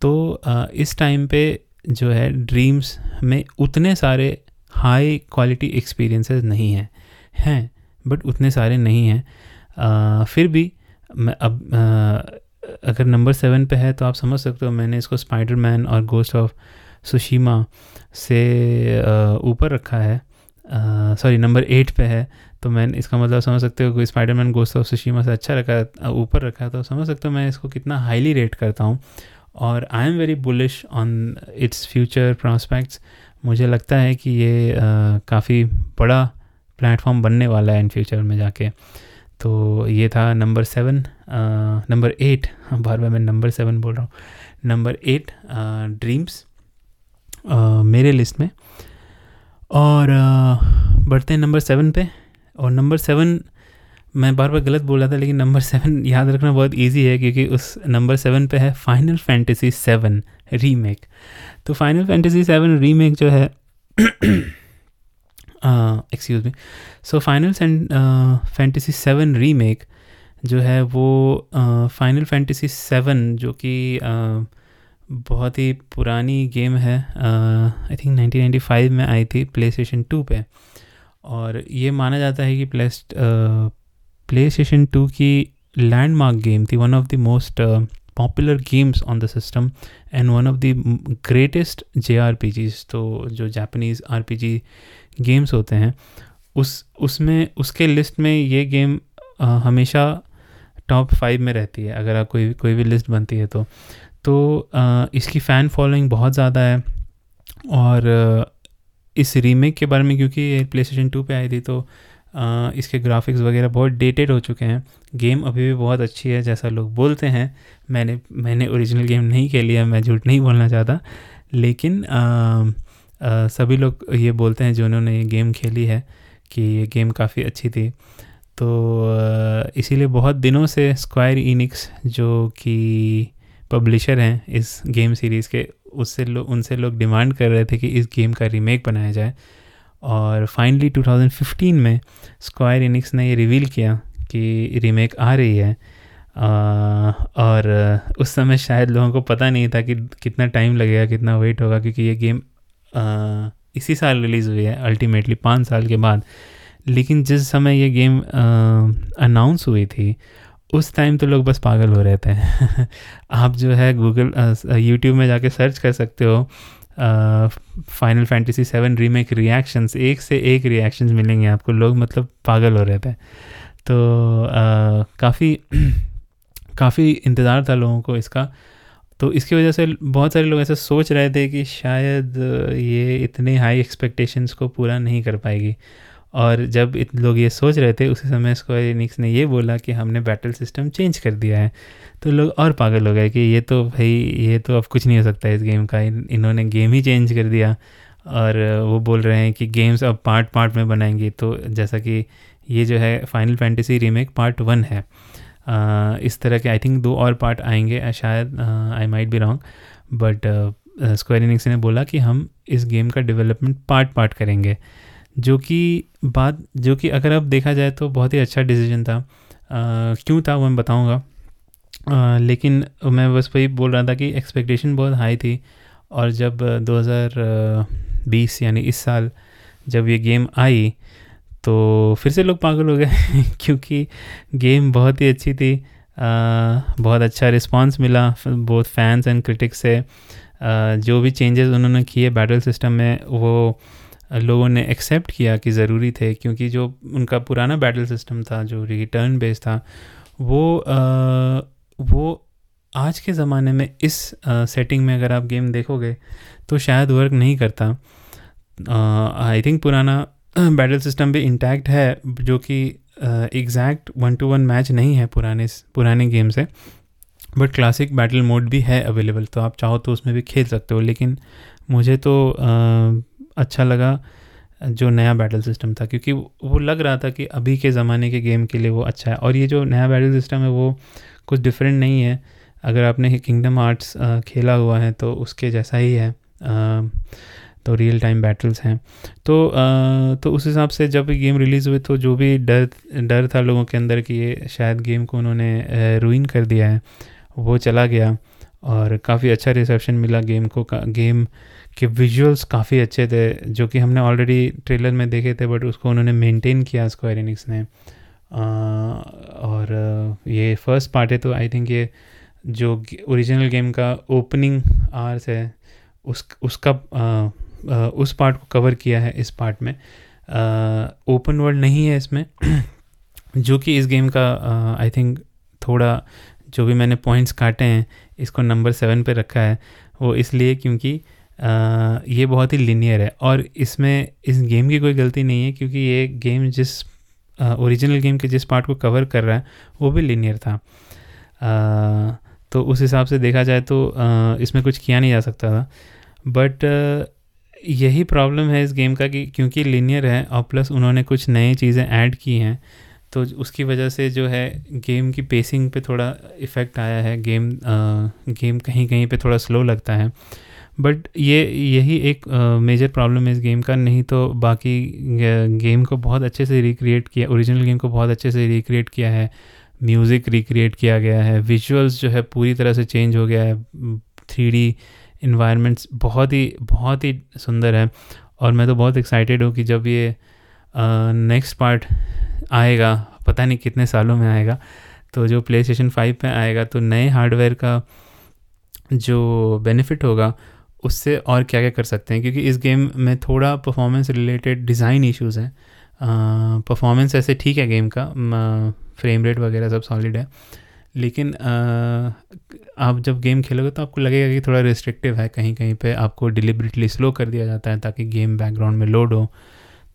तो इस टाइम पे जो है ड्रीम्स में उतने सारे हाई क्वालिटी एक्सपीरियंसेस नहीं हैं। हैं बट उतने सारे नहीं हैं। फिर भी मैं अब आ, अगर नंबर सेवन पे है तो आप समझ सकते हो मैंने इसको स्पाइडर मैन और गोस्ट ऑफ़ सुशीमा से ऊपर रखा है। सॉरी नंबर एट पे है तो मैं इसका मतलब समझ सकते हो कोई स्पाइडरमैन गोस्ट ऑफ़ सुशीमा से अच्छा रखा ऊपर रखा है तो समझ सकते हो मैं इसको कितना हाईली रेट करता हूँ। और I am very bullish on its future prospects मुझे लगता है कि ये काफ़ी बड़ा प्लेटफॉर्म बनने वाला है इन फ्यूचर में जाके। तो ये था नंबर सेवन नंबर एट, बार बार मैं नंबर सेवन बोल रहा हूँ। नंबर एट ड्रीम्स मेरे लिस्ट में। और बढ़ते हैं नंबर सेवन पे। और नंबर सेवन, मैं बार बार गलत बोल रहा था, लेकिन नंबर सेवन याद रखना बहुत इजी है, क्योंकि उस नंबर सेवन पे है फाइनल फैंटेसी सेवन रीमेक तो फाइनल फैंटेसी सेवन रीमेक जो है excuse me so final fantasy seven remake जो है वो फाइनल फैंटेसी सेवन जो कि uh, बहुत ही पुरानी गेम है आई थिंक 1995 में आई थी प्ले स्टेशन टू पर और ये माना जाता है कि प्ले प्ले स्टेशन टू की लैंडमार्क गेम थी one of the most popular games on the system and one of the greatest J R P Gs तो जो Japanese R P G games होते हैं उस उसमें उसके लिस्ट में ये गेम uh, हमेशा टॉप फाइव में रहती है अगर आप कोई कोई भी लिस्ट बनती है तो। तो आ, इसकी फ़ैन फॉलोइंग बहुत ज़्यादा है और इस रीमेक के बारे में क्योंकि ये प्ले स्टेशन टू पर आई थी तो आ, इसके ग्राफिक्स वगैरह बहुत डेटेड हो चुके हैं। गेम अभी भी बहुत अच्छी है जैसा लोग बोलते हैं। मैंने मैंने ओरिजिनल गेम नहीं खेली है मैं झूठ नहीं बोलना चाहता। लेकिन आ, आ, सभी लोग ये बोलते हैं जिन्होंने ये गेम खेली है कि ये गेम काफ़ी अच्छी थी। तो इसीलिए बहुत दिनों से स्क्वायर इनिक्स जो कि पब्लिशर हैं इस गेम सीरीज़ के उससे लोग उनसे लोग डिमांड कर रहे थे कि इस गेम का रीमेक बनाया जाए। और फाइनली 2015 में स्क्वायर इनिक्स ने ये रिवील किया कि रीमेक आ रही है। आ, और उस समय शायद लोगों को पता नहीं था कि कितना टाइम लगेगा कितना वेट होगा क्योंकि ये गेम इसी साल रिलीज़ हुई है अल्टीमेटली पाँच साल के बाद। लेकिन जिस समय ये गेम अनाउंस हुई थी, उस टाइम तो लोग बस पागल हो रहे थे। आप जो है गूगल यूट्यूब में जाके सर्च कर सकते हो। Final fantasy seven remake reactions एक से एक रिएक्शंस मिलेंगे आपको। लोग मतलब पागल हो रहे थे। तो काफ़ी काफ़ी इंतज़ार था लोगों को इसका। तो इसकी वजह से बहुत सारे लोग ऐसे सोच रहे थे कि शायद ये इतने हाई एक्सपेक्टेशंस को पूरा नहीं कर पाएगी। और जब इत लोग ये सोच रहे थे उसी समय स्क्वायर इनिक्स ने ये बोला कि हमने बैटल सिस्टम चेंज कर दिया है। तो लोग और पागल हो गए कि ये तो भाई ये तो अब कुछ नहीं हो सकता इस गेम का। इन, इन्होंने गेम ही चेंज कर दिया। और वो बोल रहे हैं कि गेम्स अब पार्ट पार्ट में बनाएँगे। तो जैसा कि ये जो है final fantasy remake part one है। इस तरह के आई थिंक दो और पार्ट आएँगे शायद I might be wrong but Square Enix ने बोला कि हम इस गेम का डेवलपमेंट पार्ट पार्ट करेंगे। जो कि बात जो कि अगर अब देखा जाए तो बहुत ही अच्छा डिसीज़न था। आ, क्यों था वो मैं बताऊँगा। लेकिन मैं बस वही बोल रहा था कि एक्सपेक्टेशन बहुत हाई थी और जब 2020 यानी इस साल जब ये गेम आई तो फिर से लोग पागल हो गए क्योंकि गेम बहुत ही अच्छी थी। आ, बहुत अच्छा रिस्पांस मिला बहुत फैंस एंड क्रिटिक्स से। जो भी चेंजेस उन्होंने किए बैटल सिस्टम में वो लोगों ने एक्सेप्ट किया कि ज़रूरी थे क्योंकि जो उनका पुराना बैटल सिस्टम था जो रिटर्न बेस था वो आ, वो आज के ज़माने में इस सेटिंग में अगर आप गेम देखोगे तो शायद वर्क नहीं करता। आई थिंक पुराना बैटल सिस्टम भी इंटैक्ट है जो कि exact one to one match नहीं है पुराने पुराने गेम से। बट क्लासिक बैटल मोड भी है अवेलेबल तो आप चाहो तो उसमें भी खेल सकते हो। लेकिन मुझे तो आ, अच्छा लगा जो नया बैटल सिस्टम था क्योंकि वो लग रहा था कि अभी के ज़माने के गेम के लिए वो अच्छा है। और ये जो नया बैटल सिस्टम है वो कुछ डिफरेंट नहीं है। अगर आपने किंगडम आर्ट्स खेला हुआ है तो उसके जैसा ही है। तो रियल टाइम बैटल्स हैं। तो आ, तो उस हिसाब से जब गेम रिलीज़ हुए तो जो भी डर डर था लोगों के अंदर कि ये शायद गेम को उन्होंने रुइन कर दिया है वो चला गया। और काफ़ी अच्छा रिसेप्शन मिला गेम को गेम के विजुअल्स काफ़ी अच्छे थे जो कि हमने ऑलरेडी ट्रेलर में देखे थे बट उसको उन्होंने मेंटेन किया स्क्वायर इनिक्स ने। आ, और ये फ़र्स्ट पार्ट है तो आई थिंक ये जो ओरिजिनल गेम का ओपनिंग आर्स है उस उसका उस पार्ट को कवर किया है इस पार्ट में। ओपन वर्ल्ड नहीं है इसमें जो कि इस गेम का आई थिंक थोड़ा जो भी मैंने पॉइंट्स काटे हैं इसको नंबर सेवन पे रखा है। वो इसलिए क्योंकि आ, ये बहुत ही लिनियर है और इसमें इस गेम की कोई गलती नहीं है क्योंकि ये गेम जिस ओरिजिनल गेम के जिस पार्ट को कवर कर रहा है वो भी लिनियर था। आ, तो उस हिसाब से देखा जाए तो आ, इसमें कुछ किया नहीं जा सकता था। बट यही प्रॉब्लम है इस गेम का कि क्योंकि लिनियर है और प्लस उन्होंने कुछ नई चीज़ें ऐड की हैं तो उसकी वजह से जो है गेम की पेसिंग पे थोड़ा इफ़ेक्ट आया है। गेम आ, गेम कहीं कहीं पे थोड़ा स्लो लगता है। बट ये यही एक मेजर प्रॉब्लम है इस गेम का। नहीं तो बाकी गेम को बहुत अच्छे से रिक्रिएट किया ओरिजिनल गेम को बहुत अच्छे से रिक्रिएट किया है। म्यूज़िक रिक्रिएट किया गया है। विजुअल्स जो है पूरी तरह से चेंज हो गया है। थ्री इन्वायरमेंट्स बहुत ही बहुत ही सुंदर है। और मैं तो बहुत एक्साइटेड हूँ कि जब ये नेक्स्ट पार्ट आएगा, पता नहीं कितने सालों में आएगा तो जो प्ले स्टेशन फाइव पर आएगा तो नए हार्डवेयर का जो बेनिफिट होगा, उससे और क्या क्या कर सकते हैं? क्योंकि इस गेम में थोड़ा परफॉर्मेंस रिलेटेड डिज़ाइन इश्यूज़ हैं। परफॉर्मेंस ऐसे ठीक है गेम का फ्रेम रेट वगैरह सब सॉलिड है। लेकिन आप जब गेम खेलोगे तो आपको लगेगा कि थोड़ा रिस्ट्रिक्टिव है कहीं कहीं पे। आपको डिलिबरेटली स्लो कर दिया जाता है ताकि गेम बैकग्राउंड में लोड हो।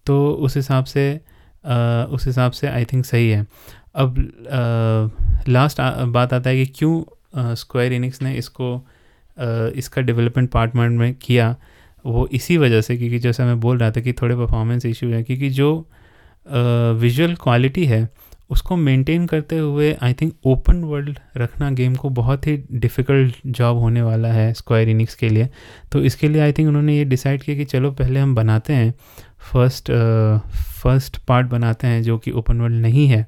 तो उस हिसाब से आ, उस हिसाब से आई थिंक सही है। अब आ, लास्ट आ, बात आता है कि क्यों स्क्वायर इनिक्स ने इसको आ, इसका डेवलपमेंट पार्टमेंट में किया। वो इसी वजह से क्योंकि जैसा मैं बोल रहा था कि थोड़े परफॉर्मेंस इशू है क्योंकि जो विजुअल क्वालिटी है उसको मेंटेन करते हुए आई थिंक ओपन वर्ल्ड रखना गेम को बहुत ही डिफ़िकल्ट जॉब होने वाला है स्क्वायर इनिक्स के लिए। तो इसके लिए आई थिंक उन्होंने ये डिसाइड किया कि चलो पहले हम बनाते हैं। फ़र्स्ट फ़र्स्ट पार्ट बनाते हैं जो कि ओपन वर्ल्ड नहीं है।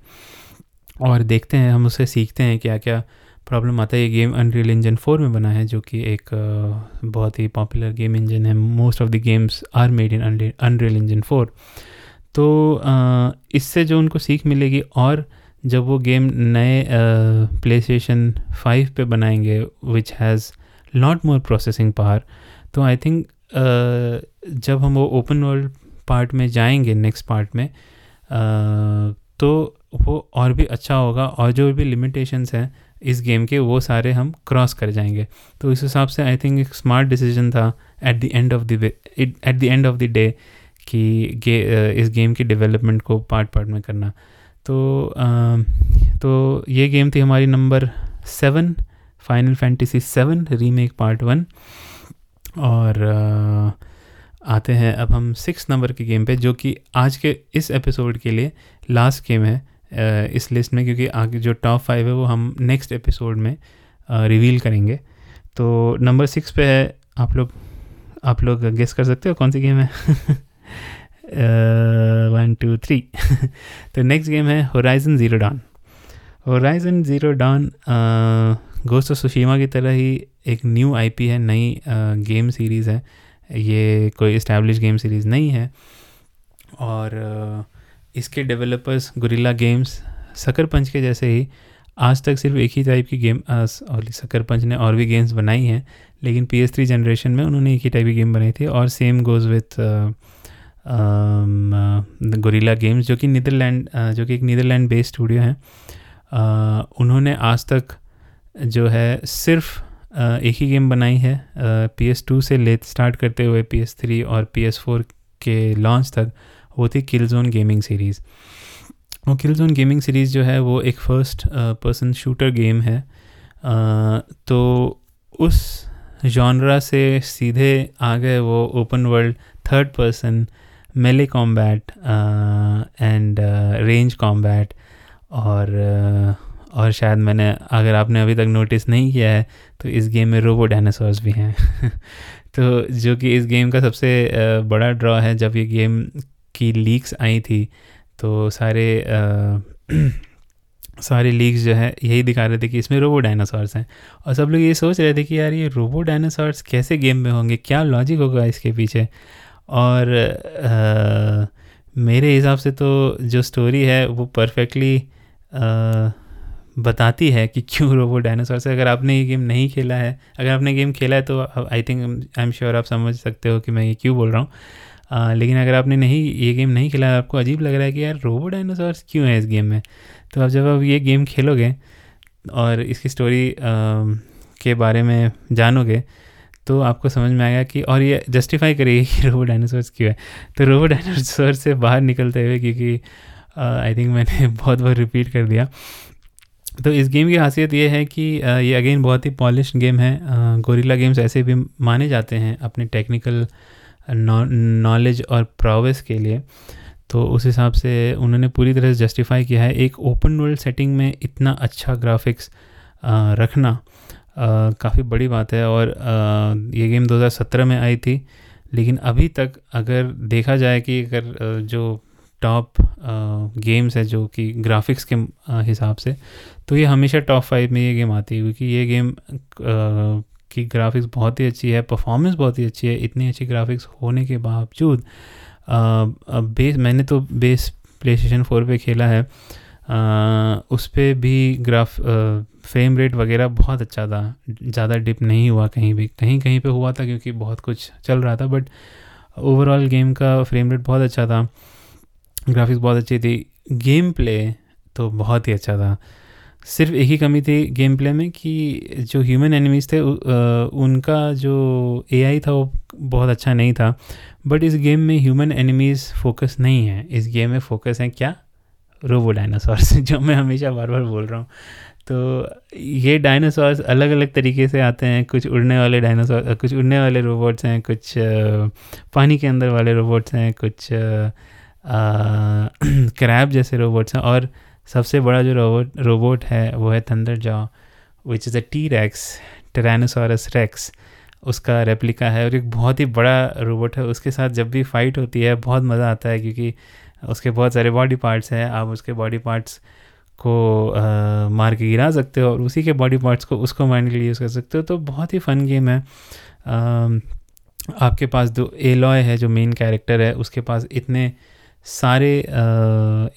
और देखते हैं हम उसे सीखते हैं क्या क्या प्रॉब्लम आता है। ये गेम अनरियल इंजन फोर में बना है जो कि एक uh, बहुत ही पॉपुलर गेम इंजन है। Most of the games are made in Unreal engine four तो इससे जो उनको सीख मिलेगी और जब वो गेम नए प्ले स्टेशन फाइव पर बनाएँगे which has lot more processing power तो आई थिंक जब हम वो ओपन वर्ल्ड पार्ट में जाएँगे नेक्स्ट पार्ट में तो वो और भी अच्छा होगा और जो भी लिमिटेशंस हैं इस गेम के, वो सारे हम क्रॉस कर जाएँगे। तो इस हिसाब से आई थिंक एक स्मार्ट डिसीज़न था at the end of the at the end of the day कि गे, इस गेम की डेवलपमेंट को पार्ट पार्ट में करना। तो आ, तो ये गेम थी हमारी number seven Final Fantasy seven remake part one और आ, आते हैं अब हम सिक्स नंबर के गेम पे जो कि आज के इस एपिसोड के लिए लास्ट गेम है इस लिस्ट में क्योंकि आगे जो टॉप फाइव है वो हम नेक्स्ट एपिसोड में रिवील करेंगे। तो नंबर सिक्स पे है आप लोग आप लोग गेस कर सकते हो कौन सी गेम है? वन टू थ्री तो नेक्स्ट गेम है Horizon Zero Dawn Horizon Zero Dawn Ghost Tsushima की तरह ही एक न्यू आईपी है नई गेम सीरीज़ है. ये कोई इस्टेब्लिश गेम सीरीज़ नहीं है. और uh, इसके developers Guerrilla Games Sucker Punch के जैसे ही आज तक सिर्फ़ एक ही टाइप की गेम और सकर पंच ने और भी गेम्स बनाई हैं लेकिन पी एस थ्री जनरेशन में उन्होंने एक ही टाइप की गेम बनाई थी और same goes with Guerrilla Games जो कि नीदरलैंड जो कि एक नीदरलैंड बेस्ड स्टूडियो है उन्होंने आज तक जो है सिर्फ़ एक ही गेम बनाई है पी एस टू से ले स्टार्ट करते हुए पी एस थ्री और पी एस फोर के लॉन्च तक, वो थी किल जोन गेमिंग सीरीज़ वो किल जोन गेमिंग सीरीज़ जो है, वो एक फ़र्स्ट पर्सन शूटर गेम है तो उस जॉनरा से सीधे आ गए वो open world third person melee combat and range combat और uh, और शायद मैंने अगर आपने अभी तक नोटिस नहीं किया है तो इस गेम में रोबो डायनासोर्स भी हैं। तो जो कि इस गेम का सबसे uh, बड़ा ड्रॉ है जब ये गेम की लीक्स आई थी तो सारे uh, सारे लीक्स जो है यही दिखा रहे थे कि इसमें रोबो डायनासोर्स हैं। और सब लोग ये सोच रहे थे कि यार ये रोबो डायनासोर्स कैसे गेम में होंगे? क्या लॉजिक होगा इसके पीछे? और आ, मेरे हिसाब से तो जो स्टोरी है वो परफेक्टली बताती है कि क्यों रोबोट डायनासोर से। अगर आपने ये गेम नहीं खेला है अगर आपने गेम खेला है तो I think I am sure आप समझ सकते हो कि मैं ये क्यों बोल रहा हूँ। लेकिन अगर आपने नहीं ये गेम नहीं खेला है आपको अजीब लग रहा है कि यार रोबोट डायनासोर्स क्यों है इस गेम में? तो आप जब आप ये गेम खेलोगे और इसकी स्टोरी आ, के बारे में जानोगे तो आपको समझ में आएगा कि, और ये जस्टिफाई करिए कि रोबो डायनासोर्स क्यों है। तो रोबो डायनासोर से बाहर निकलते हुए क्योंकि आई थिंक मैंने बहुत बार रिपीट कर दिया। तो इस गेम की खासियत ये है कि ये अगेन बहुत ही पॉलिश गेम है। गोरिल्ला गेम्स ऐसे भी माने जाते हैं अपने टेक्निकल नॉलेज और प्रोवेस के लिए। तो उस हिसाब से उन्होंने पूरी तरह से जस्टिफाई किया है। एक ओपन वर्ल्ड सेटिंग में इतना अच्छा ग्राफिक्स रखना काफ़ी बड़ी बात है और आ, ये गेम 2017 में आई थी लेकिन अभी तक अगर देखा जाए कि अगर जो टॉप गेम्स है जो कि ग्राफिक्स के हिसाब से तो ये हमेशा टॉप फाइव में ये गेम आती है क्योंकि ये गेम की ग्राफिक्स बहुत ही अच्छी है परफॉर्मेंस बहुत ही अच्छी है इतनी अच्छी ग्राफिक्स होने के बावजूद बेस मैंने तो बेस प्ले स्टेशन फोर पर खेला है आ, उस पर भी ग्राफ फ्रेम रेट वगैरह बहुत अच्छा था। ज़्यादा डिप नहीं हुआ कहीं भी। कहीं कहीं पे हुआ था क्योंकि बहुत कुछ चल रहा था बट ओवरऑल गेम का फ्रेम रेट बहुत अच्छा था। ग्राफिक्स बहुत अच्छी थी। गेम प्ले तो बहुत ही अच्छा था। सिर्फ़ एक ही कमी थी गेम प्ले में कि जो ह्यूमन एनिमीज़ थे उनका जो एआई था वो बहुत अच्छा नहीं था। बट इस गेम में ह्यूमन एनिमीज़ फोकस नहीं है। इस गेम में फोकस है क्या? रोबो डायनासोर्स, जो मैं हमेशा बार बार बोल रहा हूँ। तो ये डायनासोर्स अलग अलग तरीके से आते हैं। कुछ उड़ने वाले डायनासोर कुछ उड़ने वाले रोबोट्स हैं, कुछ पानी के अंदर वाले रोबोट्स हैं, कुछ क्रैब जैसे रोबोट्स हैं। और सबसे बड़ा जो रोबोट रोबोट है, वो है thunder jaw which is a T rex tyrannosaurus rex उसका रेप्लिका है और एक बहुत ही बड़ा रोबोट है। उसके साथ जब भी फाइट होती है, बहुत मज़ा आता है, क्योंकि उसके बहुत सारे बॉडी पार्ट्स हैं आप उसके बॉडी पार्ट्स को आ, मार के गिरा सकते हो और उसी के बॉडी पार्ट्स को उसको मारने के लिए यूज़ कर सकते हो तो बहुत ही फ़न गेम है। आ, आपके पास दो एलॉय है जो मेन कैरेक्टर है उसके पास इतने सारे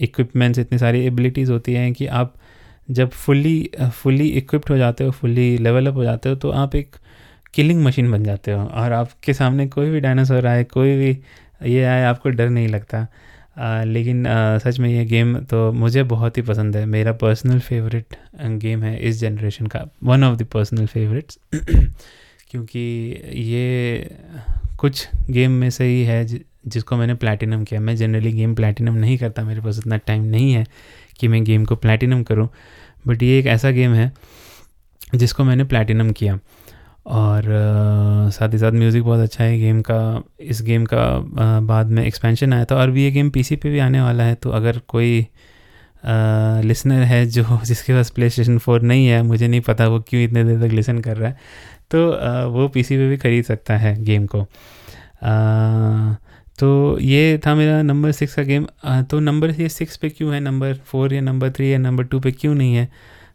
इक्विपमेंट्स इतनी सारी एबिलिटीज़ होती हैं कि आप जब फुल्ली फुल्ली इक्विप्ड हो जाते हो फुल्ली लेवल अप हो जाते हो तो आप एक किलिंग मशीन बन जाते हो और आपके सामने कोई भी डायनासोर आए कोई भी ये आए आपको डर नहीं लगता। आ, लेकिन आ, सच में ये गेम तो मुझे बहुत ही पसंद है। मेरा पर्सनल फेवरेट गेम है इस जनरेशन का। One of the personal favourites क्योंकि ये कुछ गेम में से ही है जिसको मैंने प्लैटिनम किया। मैं जनरली गेम प्लैटिनम नहीं करता। मेरे पास इतना टाइम नहीं है कि मैं गेम को प्लैटिनम करूँ। बट ये एक ऐसा गेम है जिसको मैंने प्लैटिनम किया। और साथ ही साथ म्यूज़िक बहुत अच्छा है गेम का इस गेम का बाद में एक्सपेंशन आया था और भी ये गेम पीसी पे भी आने वाला है तो अगर कोई लिसनर है जो जिसके पास प्ले स्टेशन फोर नहीं है मुझे नहीं पता वो क्यों इतने देर तक लिसन कर रहा है तो आ, वो पीसी पे भी खरीद सकता है गेम को। आ, तो ये था मेरा नंबर सिक्स का गेम आ, तो नंबर ये सिक्स पे क्यों है? नंबर फोर या नंबर थ्री या नंबर टू पे क्यों नहीं है?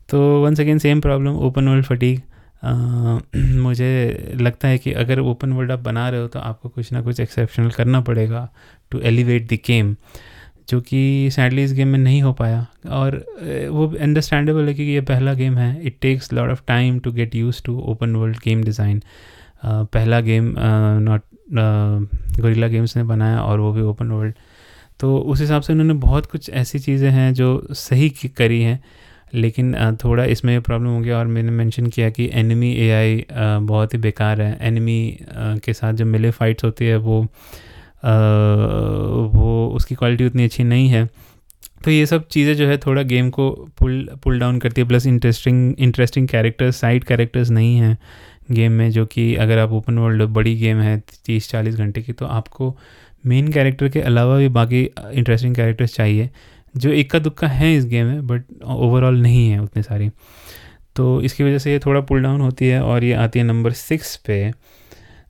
तो once again same problem open world fatigue मुझे लगता है कि अगर ओपन वर्ल्ड आप बना रहे हो तो आपको कुछ ना कुछ एक्सेप्शनल करना पड़ेगा टू एलिवेट द गेम जो कि सैडली इस गेम में नहीं हो पाया। और वो अंडरस्टैंडेबल है कि ये पहला गेम है। It takes lot of time to get used to open world game design पहला गेम नॉट गोरिल्ला गेम्स ने बनाया और वो भी ओपन वर्ल्ड तो उस हिसाब से उन्होंने बहुत कुछ ऐसी चीज़ें हैं जो सही करी हैं। लेकिन थोड़ा इसमें प्रॉब्लम हो गया और मैंने मेंशन किया कि एनिमी एआई बहुत ही बेकार है। एनिमी के साथ जो मिले फाइट्स होती है, वो वो उसकी क्वालिटी उतनी अच्छी नहीं है। तो ये सब चीज़ें जो है थोड़ा गेम को पुल पुल डाउन करती है। Plus interesting interesting characters side characters नहीं हैं गेम में, जो कि अगर आप ओपन वर्ल्ड बड़ी गेम है, तीस चालीस घंटे की तो आपको मेन कैरेक्टर के अलावा भी बाकी इंटरेस्टिंग कैरेक्टर्स चाहिए। जो इक्का दुक्का है इस गेम में बट ओवरऑल नहीं है उतनी सारी। तो इसकी वजह से ये थोड़ा पुल डाउन होती है और ये आती है नंबर सिक्स पे।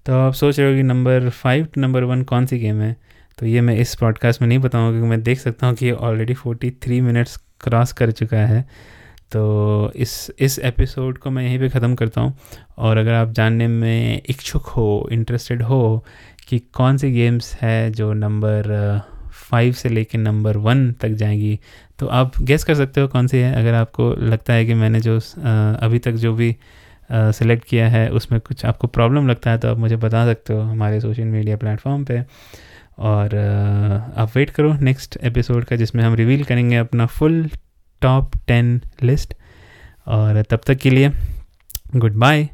तो आप सोच रहे हो कि number five to number one कौन सी गेम है? तो ये मैं इस पॉडकास्ट में नहीं बताऊँगा क्योंकि मैं देख सकता हूँ कि ये already forty three minutes cross कर चुका है। तो इस इस एपिसोड को मैं यहीं पे ख़त्म करता हूँ। और अगर आप जानने में इच्छुक हो इंटरेस्टेड हो कि कौन सी गेम्स है जो नंबर फाइव से लेकर नंबर वन तक जाएँगी। तो आप गेस कर सकते हो कौन सी है। अगर आपको लगता है कि मैंने जो अभी तक जो भी सिलेक्ट किया है, उसमें कुछ आपको प्रॉब्लम लगता है तो आप मुझे बता सकते हो हमारे सोशल मीडिया प्लेटफॉर्म पे। और आप वेट करो नेक्स्ट एपिसोड का, जिसमें हम रिवील करेंगे अपना फुल टॉप टेन लिस्ट और तब तक के लिए good bye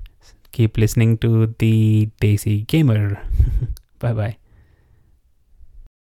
keep listening to the Desi Gamer bye bye